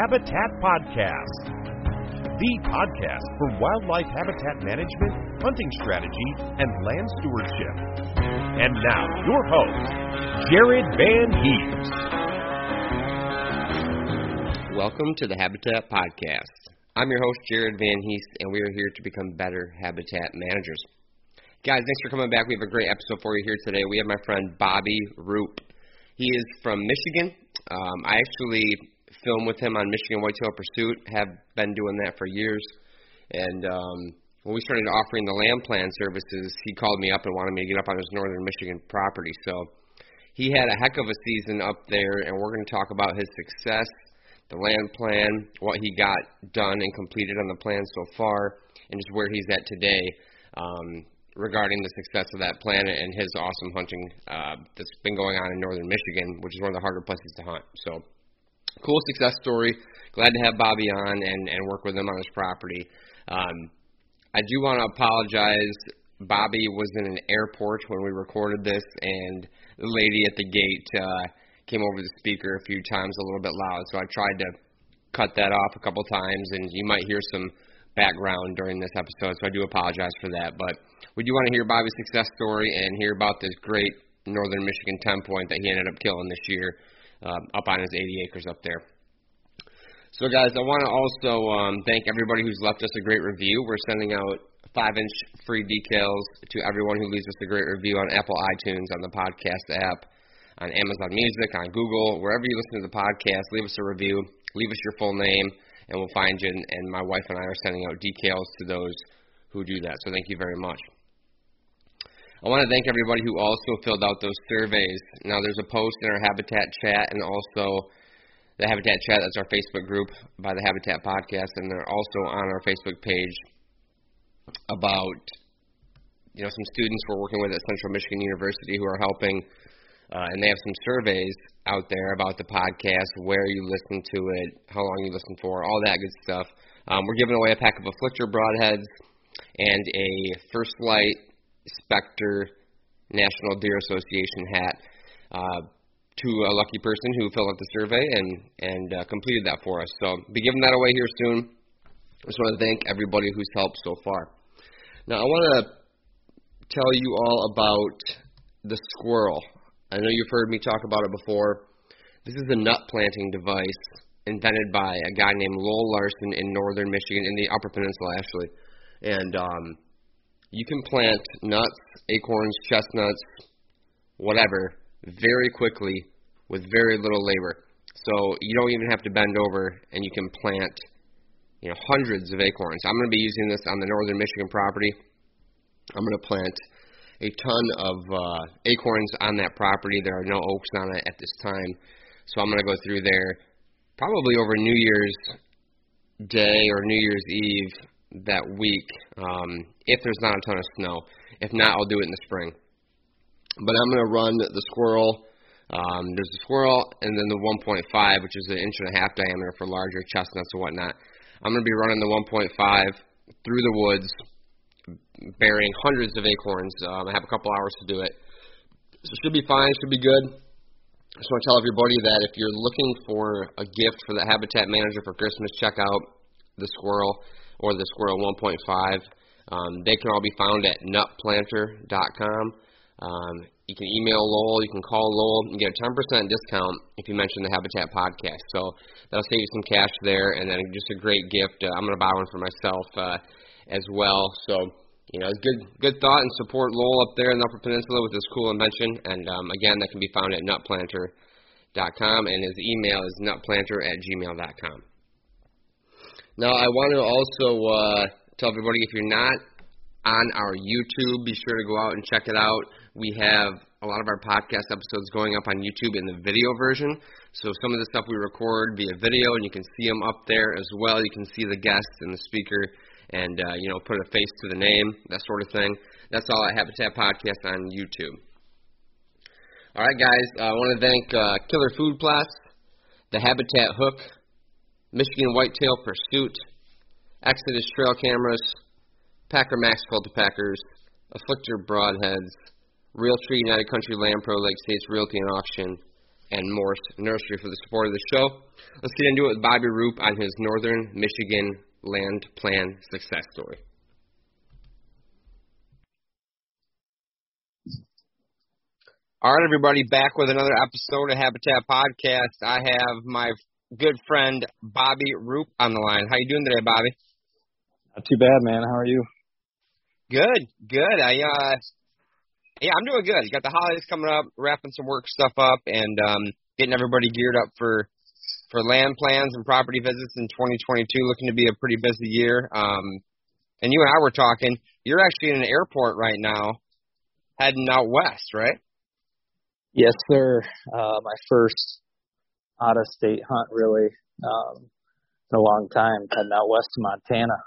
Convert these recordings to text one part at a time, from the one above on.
Habitat Podcast, the podcast for wildlife habitat management, hunting strategy, and land stewardship. And now, your host, Jared Van Heest. Welcome to the Habitat Podcast. I'm your host, Jared Van Heest, and we are here to become better habitat managers. Guys, thanks for coming back. We have a great episode for you here today. We have my friend Bobby Roop. He is from Michigan. Um, I actually film with him on Michigan Whitetail Pursuit. Have been doing that for years. And um, when we started offering the land plan services, he called me up and wanted me to get up on his northern Michigan property. So he had a heck of a season up there, and we're going to talk about his success, the land plan, what he got done and completed on the plan so far, and just where he's at today. Um, regarding the success of that plan and his awesome hunting uh, that's been going on in northern Michigan, which is one of the harder places to hunt. So cool success story. Glad to have Bobby on and, and work with him on his property. Um, I do want to apologize. Bobby was in an airport when we recorded this, and the lady at the gate uh, came over the speaker a few times a little bit loud. So I tried to cut that off a couple times, and you might hear some background during this episode. So I do apologize for that. But we do want to hear Bobby's success story and hear about this great Northern Michigan 10 point that he ended up killing this year um, up on his 80 acres up there. So, guys, I want to also um, thank everybody who's left us a great review. We're sending out five inch free decals to everyone who leaves us a great review on Apple iTunes, on the podcast app, on Amazon Music, on Google, wherever you listen to the podcast. Leave us a review, leave us your full name, and we'll find you. And, and my wife and I are sending out decals to those who do that. So, thank you very much. I want to thank everybody who also filled out those surveys. Now, there's a post in our Habitat chat and also the Habitat chat. That's our Facebook group by the Habitat Podcast, and they're also on our Facebook page about you know some students we're working with at Central Michigan University who are helping, uh, and they have some surveys out there about the podcast, where you listen to it, how long you listen for, all that good stuff. Um, we're giving away a pack of afflictor broadheads and a First Lite Spectre National Deer Association hat uh, to a lucky person who filled out the survey and and uh, completed that for us. So be giving that away here soon. I just want to thank everybody who's helped so far. Now I want to tell you all about the squirrel. I know you've heard me talk about it before. This is a nut planting device invented by a guy named Lowell Larson in northern Michigan, in the Upper Peninsula actually, and um, you can plant nuts, acorns, chestnuts, whatever, very quickly with very little labor. So you don't even have to bend over, and you can plant, you know, hundreds of acorns. I'm going to be using this on the northern Michigan property. I'm going to plant a ton of uh, acorns on that property. There are no oaks on it at this time, so I'm going to go through there probably over New Year's Day or New Year's Eve that week um, if there's not a ton of snow. If not, I'll do it in the spring. But I'm going to run the squirrel. Um, there's a squirrel and then the 1.5, which is an inch and a half diameter for larger chestnuts and whatnot. I'm going to be running the 1.5 through the woods, bearing hundreds of acorns. Um, I have a couple hours to do it. So it should be fine, should be good. I just want to tell everybody that if you're looking for a gift for the habitat manager for Christmas, check out the squirrel or the squirrel 1.5. Um, they can all be found at nutplanter.com. Um, you can email Lowell, you can call Lowell, and get a 10% discount if you mention the Habitat podcast. So that'll save you some cash there, and then just a great gift. Uh, I'm going to buy one for myself uh, as well. So you know, good good thought and support Lowell up there in the Upper Peninsula with this cool invention. And um, again, that can be found at nutplanter.com, and his email is nutplanter at gmail.com. Now, I want to also uh, tell everybody if you're not on our YouTube, be sure to go out and check it out. We have a lot of our podcast episodes going up on YouTube in the video version. So some of the stuff we record via video, and you can see them up there as well. You can see the guest and the speaker and uh, you know put a face to the name, that sort of thing. That's all at Habitat Podcast on YouTube. All right, guys, I want to thank uh, Killer Food Plots, the Habitat Hook, Michigan Whitetail Pursuit, Exodus Trail Cameras, Packer Max Called to Packers, Afflictor Broadheads, Realtree United Country Land Pro Lake States Realty and Auction, and Morse Nursery for the support of the show. Let's get into it with Bobby Roop on his Northern Michigan land plan success story. All right, everybody, back with another episode of Habitat Podcast. I have my good friend Bobby Roop on the line. How you doing today, Bobby? Not too bad, man. How are you? Good, good. I uh, yeah, I'm doing good. You got the holidays coming up, wrapping some work stuff up, and um, getting everybody geared up for for land plans and property visits in 2022. Looking to be a pretty busy year. Um, and you and I were talking. You're actually in an airport right now, heading out west, right? Yes, sir. Uh, my first out of state hunt, really, um, in a long time, heading out west to Montana.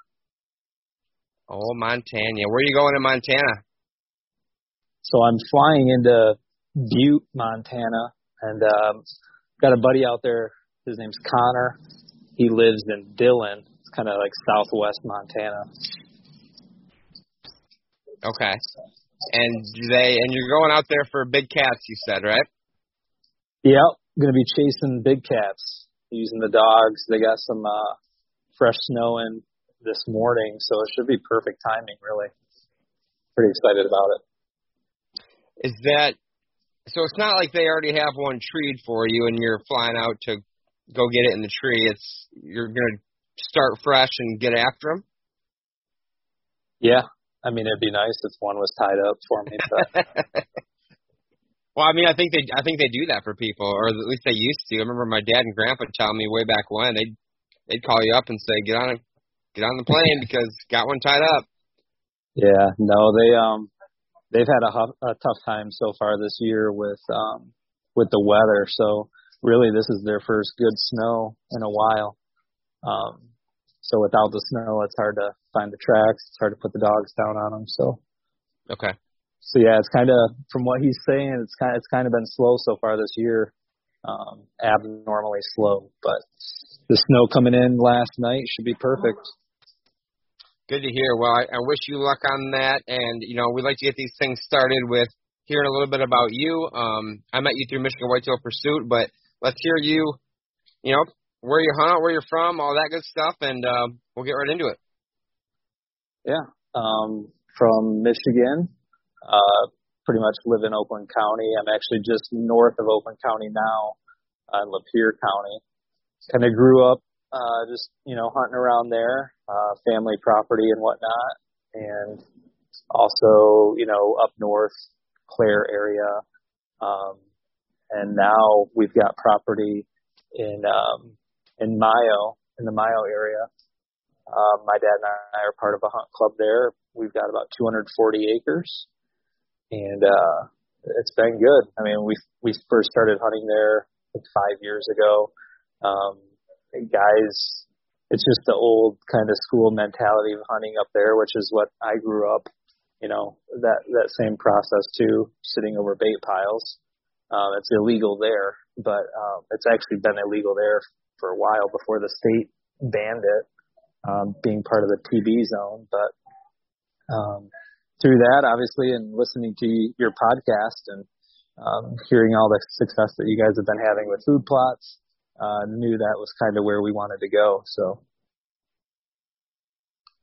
Oh, Montana. Where are you going in Montana? So I'm flying into Butte, Montana, and um, got a buddy out there his name's Connor. He lives in Dillon. It's kind of like southwest Montana. Okay. And they and you're going out there for big cats, you said, right? Yep. Gonna be chasing big cats using the dogs. They got some uh fresh snow in this morning, so it should be perfect timing, really. Pretty excited about it. Is that so it's not like they already have one treed for you and you're flying out to go get it in the tree. It's you're gonna start fresh and get after them. Yeah, I mean it'd be nice if one was tied up for me. But... well, I mean I think they I think they do that for people, or at least they used to. I remember my dad and grandpa telling me way back when they'd they'd call you up and say get on a, get on the plane because got one tied up. Yeah, no, they um they've had a, a tough time so far this year with um with the weather. So really this is their first good snow in a while. Um, so without the snow, it's hard to find the tracks. It's hard to put the dogs down on them. So okay. So yeah, it's kind of from what he's saying, it's kind of, it's kind of been slow so far this year, um, abnormally slow. But the snow coming in last night should be perfect. Good to hear. Well, I, I wish you luck on that, and you know we'd like to get these things started with hearing a little bit about you. Um, I met you through Michigan Whitetail Pursuit, but let's hear you, you know, where you hunt, where you're from, all that good stuff, and uh, we'll get right into it. Yeah, um, from Michigan, uh, pretty much live in Oakland County. I'm actually just north of Oakland County now, uh, in Lapeer County. Kind of grew up uh, just you know hunting around there, uh, family property and whatnot, and also you know up north, Clare area. Um, and now we've got property in um, in Mio, in the Mio area. Um, my dad and I are part of a hunt club there. we've got about 240 acres, and uh, it's been good. I mean, we we first started hunting there like five years ago. Um, guys, it's just the old kind of school mentality of hunting up there, which is what I grew up. You know that that same process too, sitting over bait piles. Um, it's illegal there, but um, it's actually been illegal there for a while before the state banned it, um, being part of the TB zone. But um, through that, obviously, and listening to your podcast and um, hearing all the success that you guys have been having with food plots, uh, knew that was kind of where we wanted to go. So.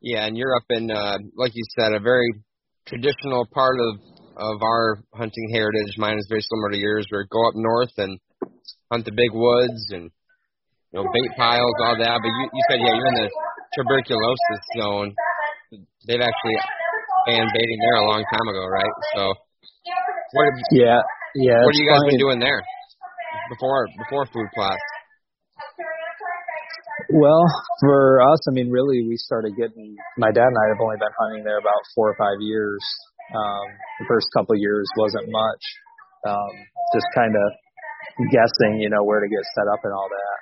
Yeah, and you're up in, uh, like you said, a very traditional part of of our hunting heritage. Mine is very similar to yours. We go up north and hunt the big woods and you know bait piles, all that. But you, you said yeah, you're in the tuberculosis zone. They've actually banned baiting there a long time ago, right? So what? Have, yeah, yeah. What have you guys funny. been doing there before before food plots? Well, for us, I mean, really, we started getting. My dad and I have only been hunting there about four or five years. Um, the first couple of years wasn't much. Um, just kind of guessing, you know, where to get set up and all that.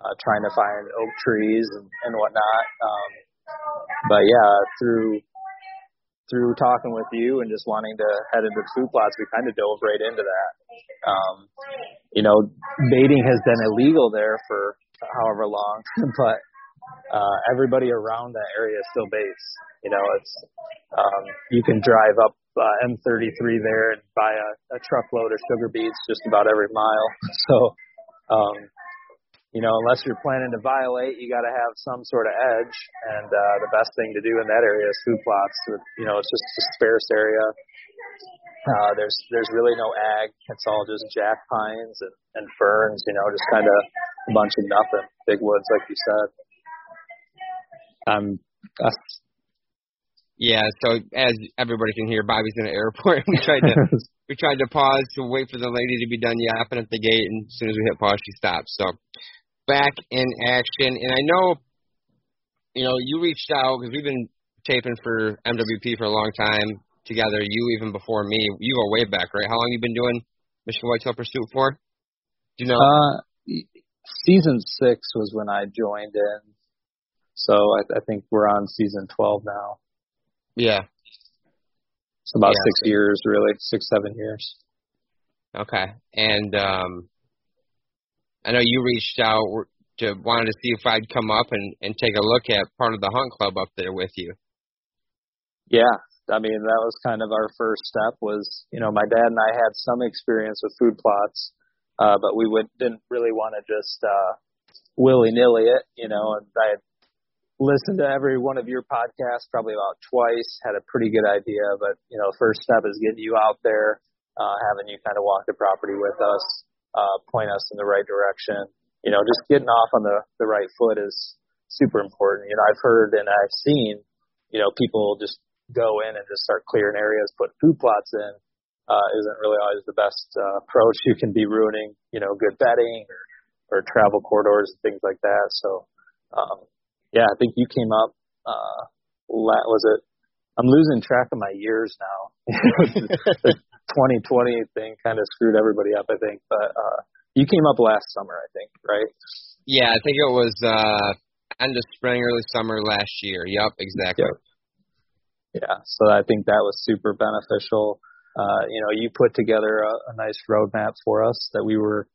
Uh, trying to find oak trees and, and whatnot. Um, but yeah, through through talking with you and just wanting to head into food plots, we kind of dove right into that. Um, you know, baiting has been illegal there for however long, but uh, everybody around that area still baits. You know, it's um, you can drive up uh, M33 there and buy a, a truckload of sugar beets just about every mile. So, um, you know, unless you're planning to violate, you got to have some sort of edge. And uh, the best thing to do in that area is food plots. You know, it's just a sparse area. Uh, there's there's really no ag. It's all just jack pines and, and ferns. You know, just kind of a bunch of nothing. Big woods, like you said. Um, yeah, so as everybody can hear, Bobby's in an airport. we tried to we tried to pause to wait for the lady to be done yapping at the gate, and as soon as we hit pause, she stopped. So back in action, and I know, you know, you reached out because we've been taping for MWP for a long time together. You even before me. You go way back, right? How long you been doing Michigan Whitetail Pursuit for? Do you know? Uh, season six was when I joined in, so I, I think we're on season twelve now. Yeah. It's about yeah, six so. years, really, six, seven years. Okay. And um, I know you reached out to wanted to see if I'd come up and, and take a look at part of the hunt club up there with you. Yeah. I mean, that was kind of our first step was, you know, my dad and I had some experience with food plots, uh, but we would, didn't really want to just uh, willy-nilly it, you know, and I had listened to every one of your podcasts probably about twice, had a pretty good idea. But, you know, first step is getting you out there, uh, having you kind of walk the property with us, uh, point us in the right direction. You know, just getting off on the, the right foot is super important. You know, I've heard and I've seen, you know, people just go in and just start clearing areas, put food plots in, uh, isn't really always the best uh, approach. You can be ruining, you know, good bedding or, or travel corridors and things like that. So, um, yeah, I think you came up. Uh, was it? I'm losing track of my years now. 2020 thing kind of screwed everybody up, I think. But uh, you came up last summer, I think, right? Yeah, I think it was uh, end of spring, early summer last year. Yep, exactly. Yep. Yeah, so I think that was super beneficial. Uh, you know, you put together a, a nice roadmap for us that we were,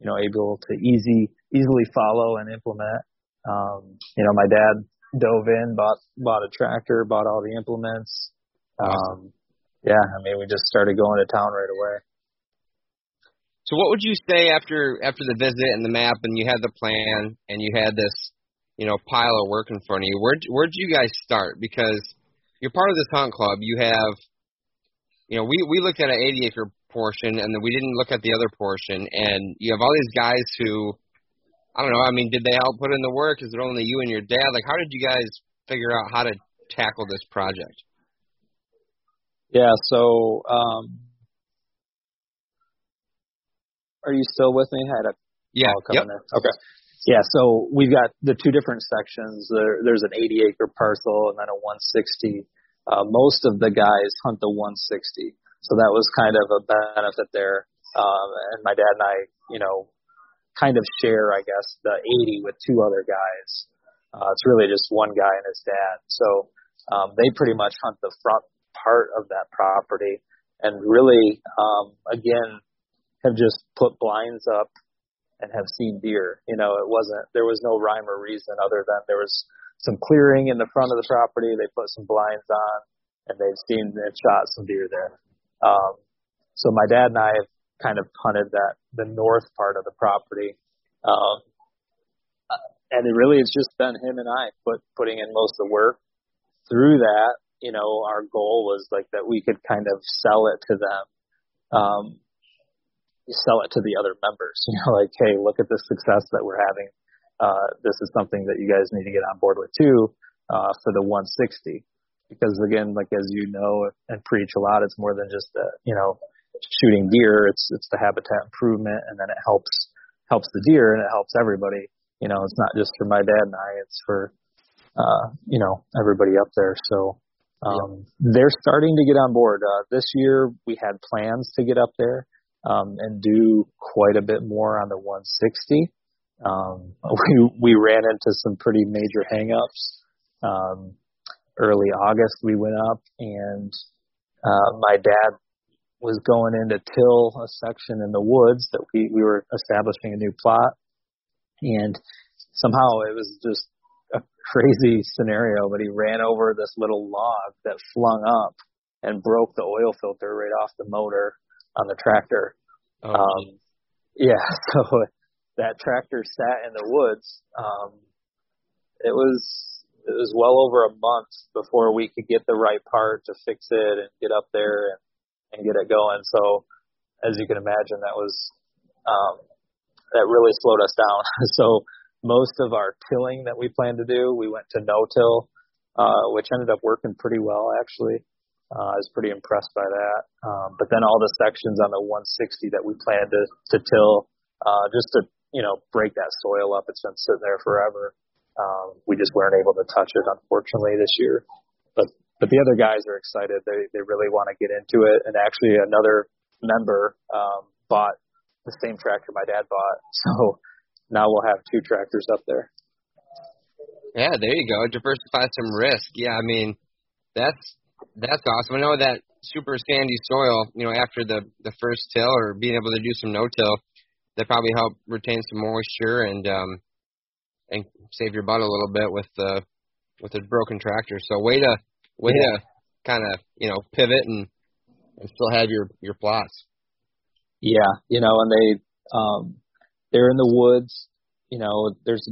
you know, able to easy easily follow and implement. Um, you know, my dad dove in, bought bought a tractor, bought all the implements. Um, yeah, I mean, we just started going to town right away. So, what would you say after after the visit and the map, and you had the plan, and you had this, you know, pile of work in front of you? Where where did you guys start? Because you're part of this hunt club. You have, you know, we we looked at an 80 acre portion, and then we didn't look at the other portion, and you have all these guys who I don't know. I mean, did they all put in the work? Is it only you and your dad? Like, how did you guys figure out how to tackle this project? Yeah. So, um, are you still with me? I had a yeah. Yep. In. Okay. Yeah. So we've got the two different sections. There, there's an 80 acre parcel and then a 160 uh, most of the guys hunt the 160. So that was kind of a benefit there. Um, and my dad and I, you know, kind of share, I guess, the 80 with two other guys. Uh, it's really just one guy and his dad. So um, they pretty much hunt the front part of that property and really, um, again, have just put blinds up and have seen deer. You know, it wasn't, there was no rhyme or reason other than there was some clearing in the front of the property. They put some blinds on and they've seen and shot some deer there. Um, so my dad and I have kind of hunted that, the north part of the property. Um, and it really it's just been him and I put, putting in most of the work through that. You know, our goal was like that we could kind of sell it to them. Um, sell it to the other members. You know, like, hey, look at the success that we're having. Uh, this is something that you guys need to get on board with too uh, for the 160. Because again, like as you know and preach a lot, it's more than just uh, you know shooting deer. It's it's the habitat improvement, and then it helps helps the deer and it helps everybody. You know, it's not just for my dad and I; it's for uh, you know everybody up there. So um, they're starting to get on board. Uh, this year, we had plans to get up there um, and do quite a bit more on the 160. Um, we we ran into some pretty major hangups. Um, early August, we went up, and uh, my dad was going in to till a section in the woods that we we were establishing a new plot, and somehow it was just a crazy scenario. But he ran over this little log that flung up and broke the oil filter right off the motor on the tractor. Oh. Um, yeah, so that tractor sat in the woods. Um, it was it was well over a month before we could get the right part to fix it and get up there and, and get it going. So as you can imagine, that was um, that really slowed us down. so most of our tilling that we planned to do, we went to no till, uh, which ended up working pretty well actually. Uh, I was pretty impressed by that. Um, but then all the sections on the 160 that we planned to, to till, uh, just to, you know, break that soil up. It's been sitting there forever. Um, we just weren't able to touch it, unfortunately, this year. But, but the other guys are excited. They, they really want to get into it. And actually another member, um, bought the same tractor my dad bought. So now we'll have two tractors up there. Yeah, there you go. Diversify some risk. Yeah, I mean, that's that's awesome. I know that super sandy soil, you know, after the the first till or being able to do some no till, that probably help retain some moisture and um and save your butt a little bit with the with a broken tractor. So way to way yeah. to kind of you know pivot and and still have your your plots. Yeah, you know, and they um they're in the woods. You know, there's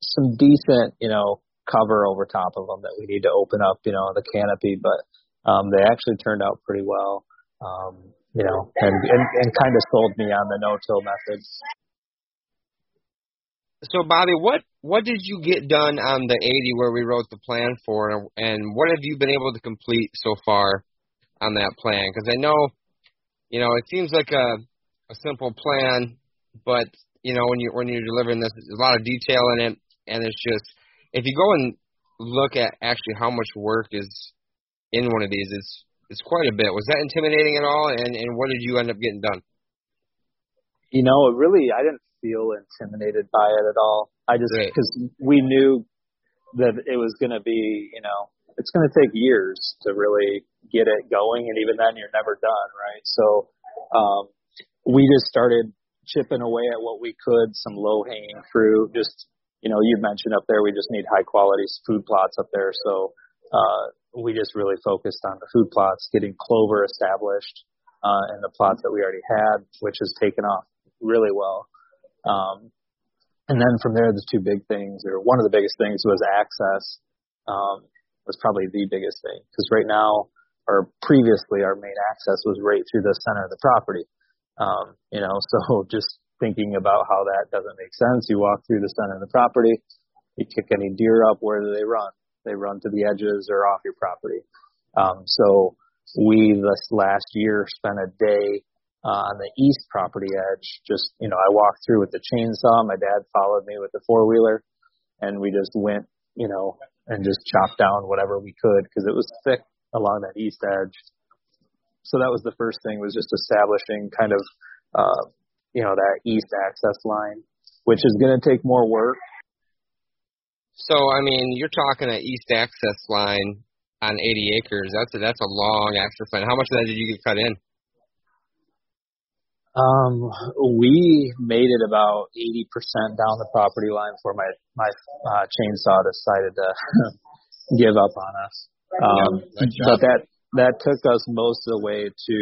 some decent you know cover over top of them that we need to open up, you know, the canopy, but um, they actually turned out pretty well, um, you know, and, and, and kind of sold me on the no-till method. So, Bobby, what what did you get done on the 80 where we wrote the plan for, and what have you been able to complete so far on that plan? Because I know, you know, it seems like a a simple plan, but you know, when you when you're delivering this, there's a lot of detail in it, and it's just if you go and look at actually how much work is in one of these, it's it's quite a bit. Was that intimidating at all? And and what did you end up getting done? You know, it really, I didn't feel intimidated by it at all. I just because we knew that it was going to be, you know, it's going to take years to really get it going, and even then, you're never done, right? So, um, we just started chipping away at what we could, some low hanging fruit, just you know, you mentioned up there we just need high quality food plots up there. So uh, we just really focused on the food plots, getting clover established uh, in the plots that we already had, which has taken off really well. Um, and then from there, the two big things, or one of the biggest things, was access. Um, was probably the biggest thing because right now, or previously, our main access was right through the center of the property. Um, you know, so just thinking about how that doesn't make sense. You walk through the center of the property, you kick any deer up, where do they run? They run to the edges or off your property. Um, so we this last year spent a day uh, on the east property edge. Just you know, I walked through with the chainsaw. My dad followed me with the four wheeler, and we just went, you know, and just chopped down whatever we could because it was thick along that east edge. So that was the first thing was just establishing kind of, uh, you know, that east access line, which is going to take more work. So, I mean, you're talking an east access line on 80 acres. That's a, that's a long access line. How much of that did you get cut in? Um, we made it about 80% down the property line before my, my, uh, chainsaw decided to give up on us. Um, but that, that took us most of the way to,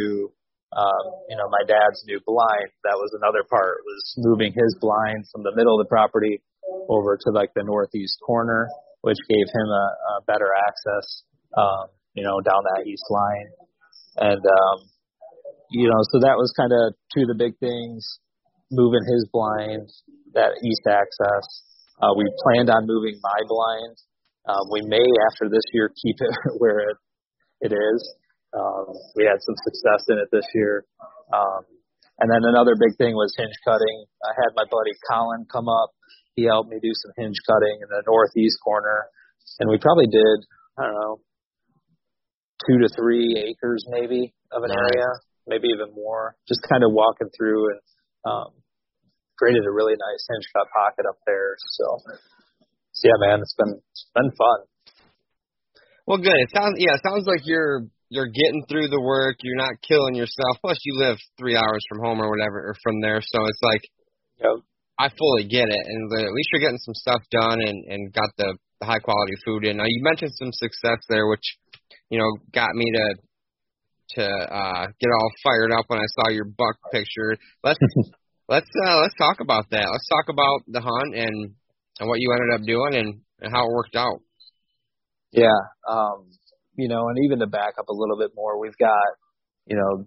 um, you know, my dad's new blind. That was another part was moving his blind from the middle of the property over to like the northeast corner, which gave him a, a better access, um, you know, down that east line. And, um, you know, so that was kind of two of the big things, moving his blind, that east access. Uh, we planned on moving my blind. Um, we may after this year keep it where it, it is. Um, we had some success in it this year. Um, and then another big thing was hinge cutting. I had my buddy Colin come up. He helped me do some hinge cutting in the northeast corner. And we probably did, I don't know, two to three acres maybe of an area maybe even more. Just kind of walking through and um, created a really nice hinge cut pocket up there. So, so yeah, man, it's been it's been fun. Well, good. It sounds yeah, it sounds like you're you're getting through the work. You're not killing yourself. Plus, you live three hours from home or whatever, or from there. So it's like, yep. I fully get it, and at least you're getting some stuff done and and got the, the high quality food in. Now, you mentioned some success there, which you know got me to to uh, get all fired up when I saw your buck picture. Let's let's uh, let's talk about that. Let's talk about the hunt and and what you ended up doing and, and how it worked out. Yeah, um, you know, and even to back up a little bit more, we've got you know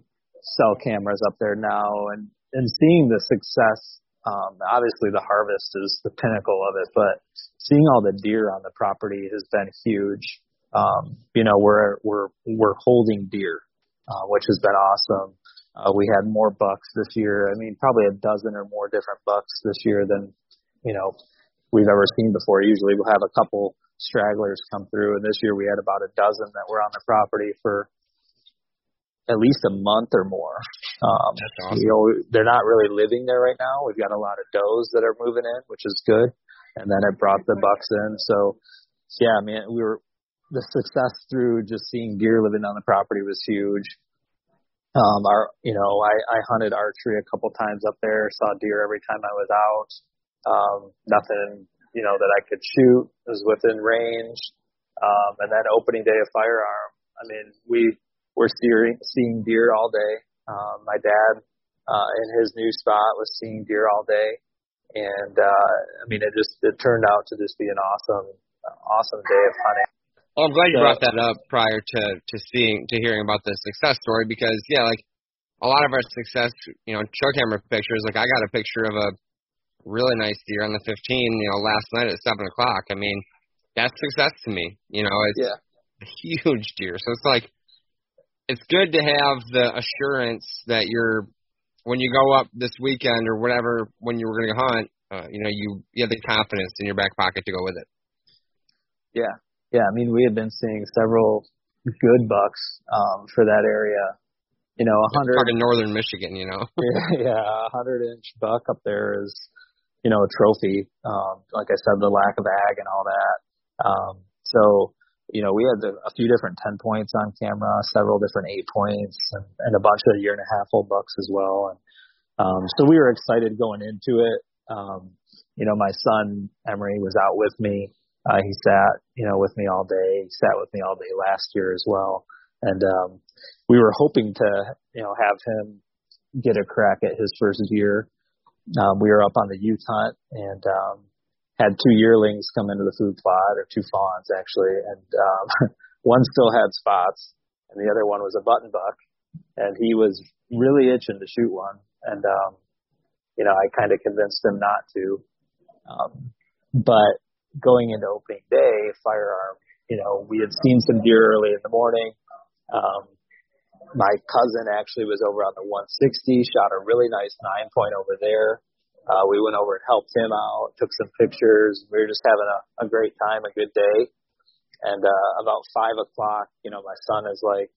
cell cameras up there now, and and seeing the success. Um, obviously, the harvest is the pinnacle of it, but seeing all the deer on the property has been huge. Um, you know, we're we're we're holding deer uh, which has been awesome. Uh, we had more bucks this year. I mean, probably a dozen or more different bucks this year than, you know, we've ever seen before. Usually we'll have a couple stragglers come through, and this year we had about a dozen that were on the property for at least a month or more. Um, awesome. we always, they're not really living there right now. We've got a lot of does that are moving in, which is good. And then it brought the bucks in. So, yeah, I mean, we were, the success through just seeing deer living on the property was huge. Um, our, you know, I, I hunted archery a couple times up there, saw deer every time I was out. Um, nothing, you know, that I could shoot was within range. Um, and then opening day of firearm, I mean, we were seeing, seeing deer all day. Um, my dad, uh, in his new spot was seeing deer all day. And, uh, I mean, it just, it turned out to just be an awesome, awesome day of hunting. Well, I'm glad you So- brought that up prior to to seeing to hearing about the success story because yeah, like a lot of our success, you know, trail camera pictures. Like I got a picture of a really nice deer on the 15, you know, last night at seven o'clock. I mean, that's success to me. You know, it's Yeah. a huge deer. So it's like it's good to have the assurance that you're when you go up this weekend or whatever when you were going to hunt, uh, you know, you you have the confidence in your back pocket to go with it. Yeah. Yeah. I mean, we had been seeing several good bucks, um, for that area. You know, a hundred, Talking northern Michigan, you know. yeah, yeah, a hundred inch buck up there is, you know, a trophy. Um, like I said, the lack of ag and all that. Um, so, you know, we had a, a few different 10 points on camera, several different eight points and, and a bunch of year and a half old bucks as well. And, um, so we were excited going into it. Um, you know, my son Emery was out with me. Uh, he sat, you know, with me all day. He sat with me all day last year as well. And, um, we were hoping to, you know, have him get a crack at his first year. Um, we were up on the youth hunt and, um, had two yearlings come into the food plot or two fawns actually. And, um, one still had spots and the other one was a button buck and he was really itching to shoot one. And, um, you know, I kind of convinced him not to. Um, but going into opening day, firearm, you know, we had seen some deer early in the morning. Um, my cousin actually was over on the 160, shot a really nice nine point over there. Uh, we went over and helped him out, took some pictures. We were just having a, a great time, a good day. And uh, about five o'clock, you know, my son is like,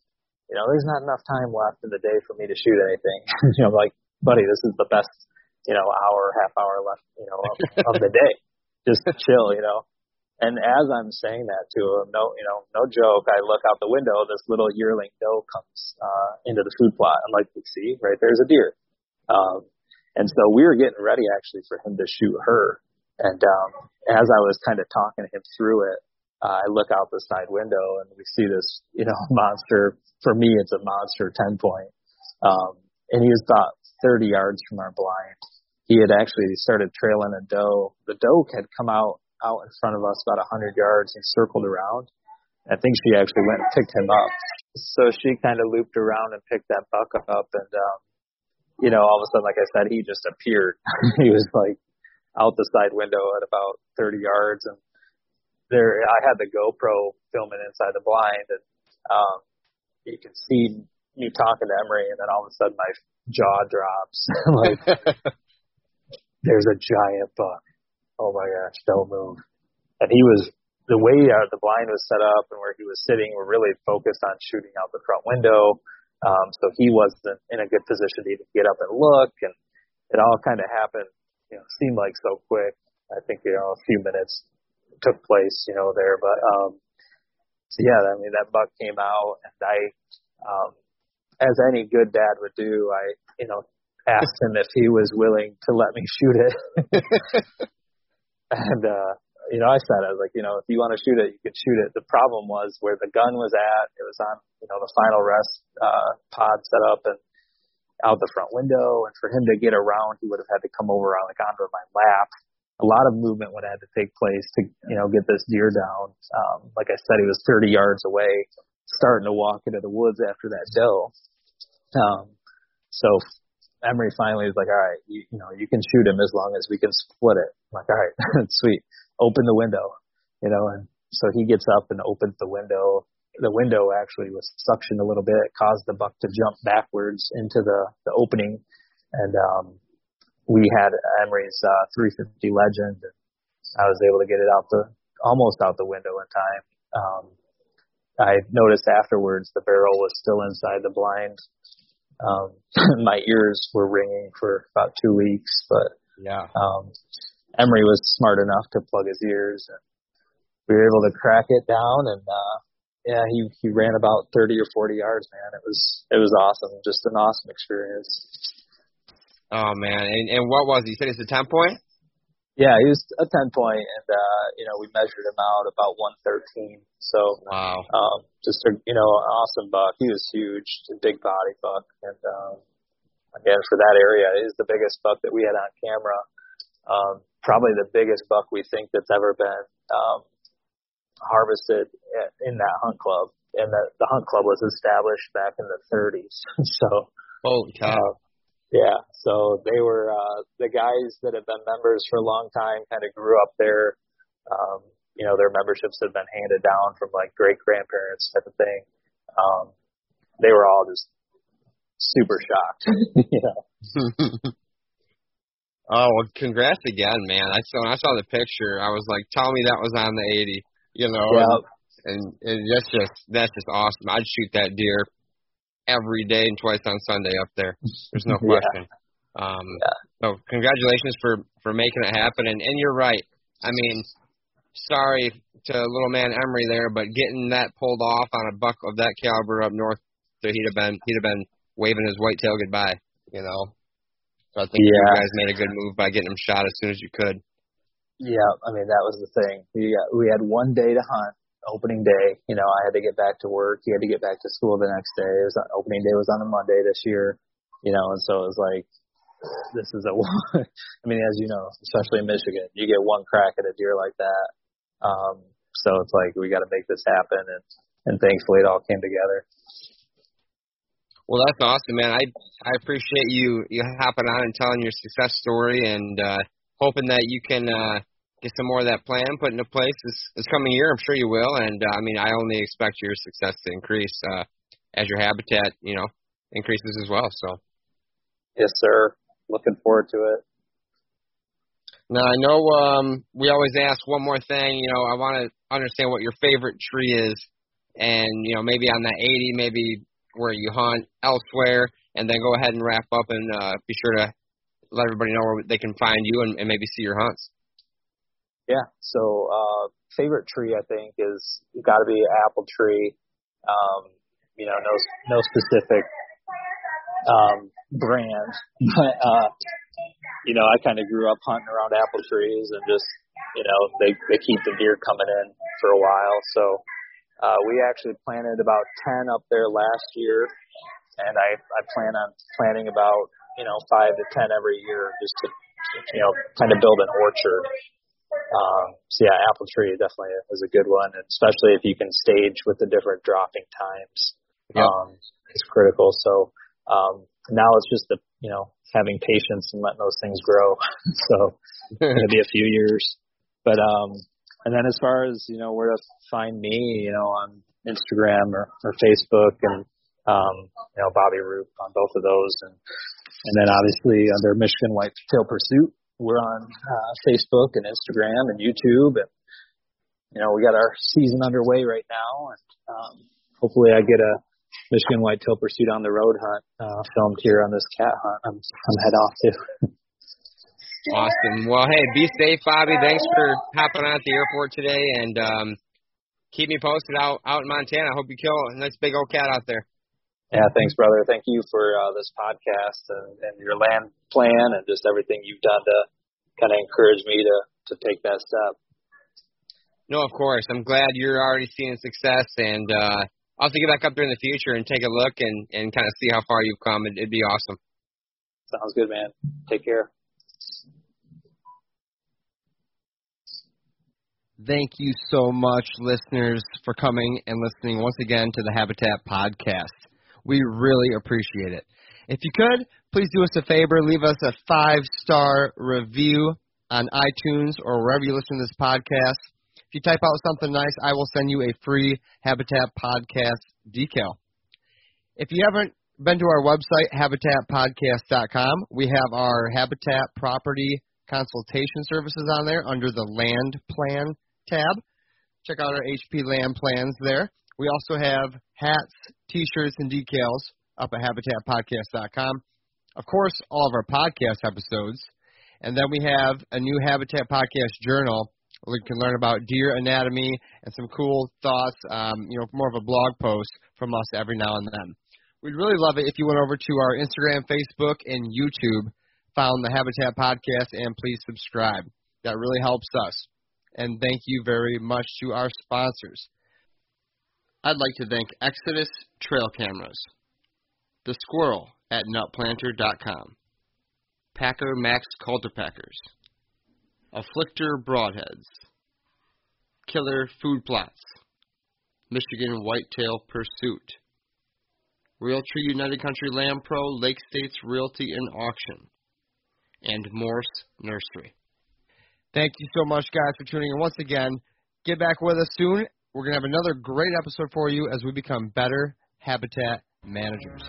you know, there's not enough time left in the day for me to shoot anything. you know, I'm like, buddy, this is the best, you know, hour, half hour left, you know, of, of the day. Just chill, you know. And as I'm saying that to him, no, you know, no joke, I look out the window. This little yearling doe comes uh, into the food plot. I'm like, see, right there's a deer. Um, and so we were getting ready actually for him to shoot her. And um, as I was kind of talking him through it, uh, I look out the side window and we see this, you know, monster. For me, it's a monster 10 point. Um, and he was about 30 yards from our blind. He had actually started trailing a doe. The doe had come out out in front of us about 100 yards and circled around. I think she actually went and picked him up. So she kind of looped around and picked that buck up, and um, you know, all of a sudden, like I said, he just appeared. he was like out the side window at about 30 yards, and there I had the GoPro filming inside the blind, and um, you can see me talking to Emery, and then all of a sudden my jaw drops. like there's a giant buck. Oh my gosh, don't move. And he was the way uh, the blind was set up and where he was sitting were really focused on shooting out the front window. Um, so he wasn't in a good position to even get up and look, and it all kind of happened. You know, seemed like so quick. I think you know a few minutes took place, you know, there. But um, so yeah, I mean that buck came out, and I, um, as any good dad would do, I you know asked him if he was willing to let me shoot it, and uh, you know I said I was like, you know, if you want to shoot it, you can shoot it. The problem was where the gun was at. It was on you know the final rest uh, pod set up and out the front window, and for him to get around, he would have had to come over on like onto my lap a lot of movement would have had to take place to you know get this deer down. Um, like I said, he was 30 yards away, starting to walk into the woods after that doe. Um, so Emery finally was like, all right, you, you know, you can shoot him as long as we can split it. I'm like, all right, sweet. Open the window, you know, and so he gets up and opens the window. The window actually was suctioned a little bit, it caused the buck to jump backwards into the the opening, and um, we had Emery's uh, 350 Legend, and I was able to get it out the almost out the window in time. Um, I noticed afterwards the barrel was still inside the blind. Um, my ears were ringing for about two weeks, but yeah, um, Emery was smart enough to plug his ears, and we were able to crack it down. And uh, yeah, he he ran about 30 or 40 yards. Man, it was it was awesome, just an awesome experience. Oh man, and and what was he? You said it's a ten point. Yeah, he was a ten point, and uh, you know we measured him out about one thirteen. So wow, um, just a you know an awesome buck. He was huge, a big body buck, and um, again for that area, is the biggest buck that we had on camera. Um, probably the biggest buck we think that's ever been um, harvested in that hunt club, and the the hunt club was established back in the 30s. so holy cow. Uh, yeah, so they were uh, the guys that have been members for a long time. Kind of grew up there. Um, you know, their memberships have been handed down from like great grandparents type of thing. Um, they were all just super shocked. you know. oh well, congrats again, man! I saw I saw the picture. I was like, tell me that was on the eighty. You know. Yeah. And, and that's just that's just awesome. I'd shoot that deer every day and twice on Sunday up there. There's no question. yeah. Um, yeah. So congratulations for for making it happen. And and you're right. I mean, sorry to little man Emery there, but getting that pulled off on a buck of that caliber up north, so he'd have been he'd have been waving his white tail goodbye. You know. So I think yeah. you guys made a good move by getting him shot as soon as you could. Yeah, I mean that was the thing. We got, we had one day to hunt, opening day, you know, I had to get back to work. He had to get back to school the next day. It was opening day was on a Monday this year, you know, and so it was like, this is a, I mean, as you know, especially in Michigan, you get one crack at a deer like that. Um, so it's like, we got to make this happen. And, and thankfully it all came together. Well, that's awesome, man. I, I appreciate you, you hopping on and telling your success story and, uh, hoping that you can, uh, get some more of that plan put into place this, this coming year. I'm sure you will. And uh, I mean, I only expect your success to increase uh, as your habitat, you know, increases as well. So. Yes, sir. Looking forward to it. Now I know um, we always ask one more thing. You know, I want to understand what your favorite tree is, and you know maybe on that 80, maybe where you hunt elsewhere, and then go ahead and wrap up and uh, be sure to let everybody know where they can find you and, and maybe see your hunts. Yeah. So uh, favorite tree I think is got to be apple tree. Um, you know, no no specific um, brand, but uh, you know, I kind of grew up hunting around apple trees and just, you know, they they keep the deer coming in for a while. So uh, we actually planted about 10 up there last year, and I I plan on planting about you know five to 10 every year just to you know kind of build an orchard. Um, so yeah, apple tree definitely is a good one, and especially if you can stage with the different dropping times. Yep. Um, it's critical. So um, now it's just the you know having patience and letting those things grow. so it'll be a few years. But um and then as far as, you know, where to find me, you know, on Instagram or, or Facebook and um, you know, Bobby Roop on both of those and and then obviously under Michigan Whitetail Pursuit, we're on uh, Facebook and Instagram and YouTube and you know, we got our season underway right now and um hopefully I get a Michigan Whitetail Pursuit on the Road hunt uh, filmed here on this cat hunt. I'm I'm head off to. awesome. Well, hey, be safe, Bobby. Thanks for hopping on at the airport today, and um, keep me posted out out in Montana. I hope you kill a nice big old cat out there. Yeah, thanks, brother. Thank you for uh, this podcast and, and your land plan and just everything you've done to kind of encourage me to to take that step. No, of course. I'm glad you're already seeing success, and uh, I'll have to get back up there in the future and take a look and and kind of see how far you've come. It'd, it'd be awesome. Sounds good, man. Take care. Thank you so much, listeners, for coming and listening once again to the Habitat Podcast. We really appreciate it. If you could, please do us a favor, leave us a five star review on iTunes or wherever you listen to this podcast If you type out something nice, I will send you a free Habitat Podcast decal. If you haven't been to our website, habitatpodcast.com, we have our Habitat Property Consultation Services on there under the Land Plan tab. Check out our HP Land Plans there. We also have hats, t-shirts, and decals up at habitatpodcast.com. Of course, all of our podcast episodes. And then we have a new Habitat Podcast journal where you can learn about deer anatomy and some cool thoughts, um, you know, more of a blog post from us every now and then. We'd really love it if you went over to our Instagram, Facebook, and YouTube, found the Habitat Podcast, and please subscribe. That really helps us. And thank you very much to our sponsors. I'd like to thank Exodus Trail Cameras, The Squirrel at nutplanter.com, Packer Max Cultipackers, Afflictor Broadheads, Killer Food Plots, Michigan Whitetail Pursuit, Realtree United Country Land Pro, Lake States Realty and Auction, and Morse Nursery. Thank you so much, guys, for tuning in once again. Get back with us soon. We're going to have another great episode for you as we become better habitat managers.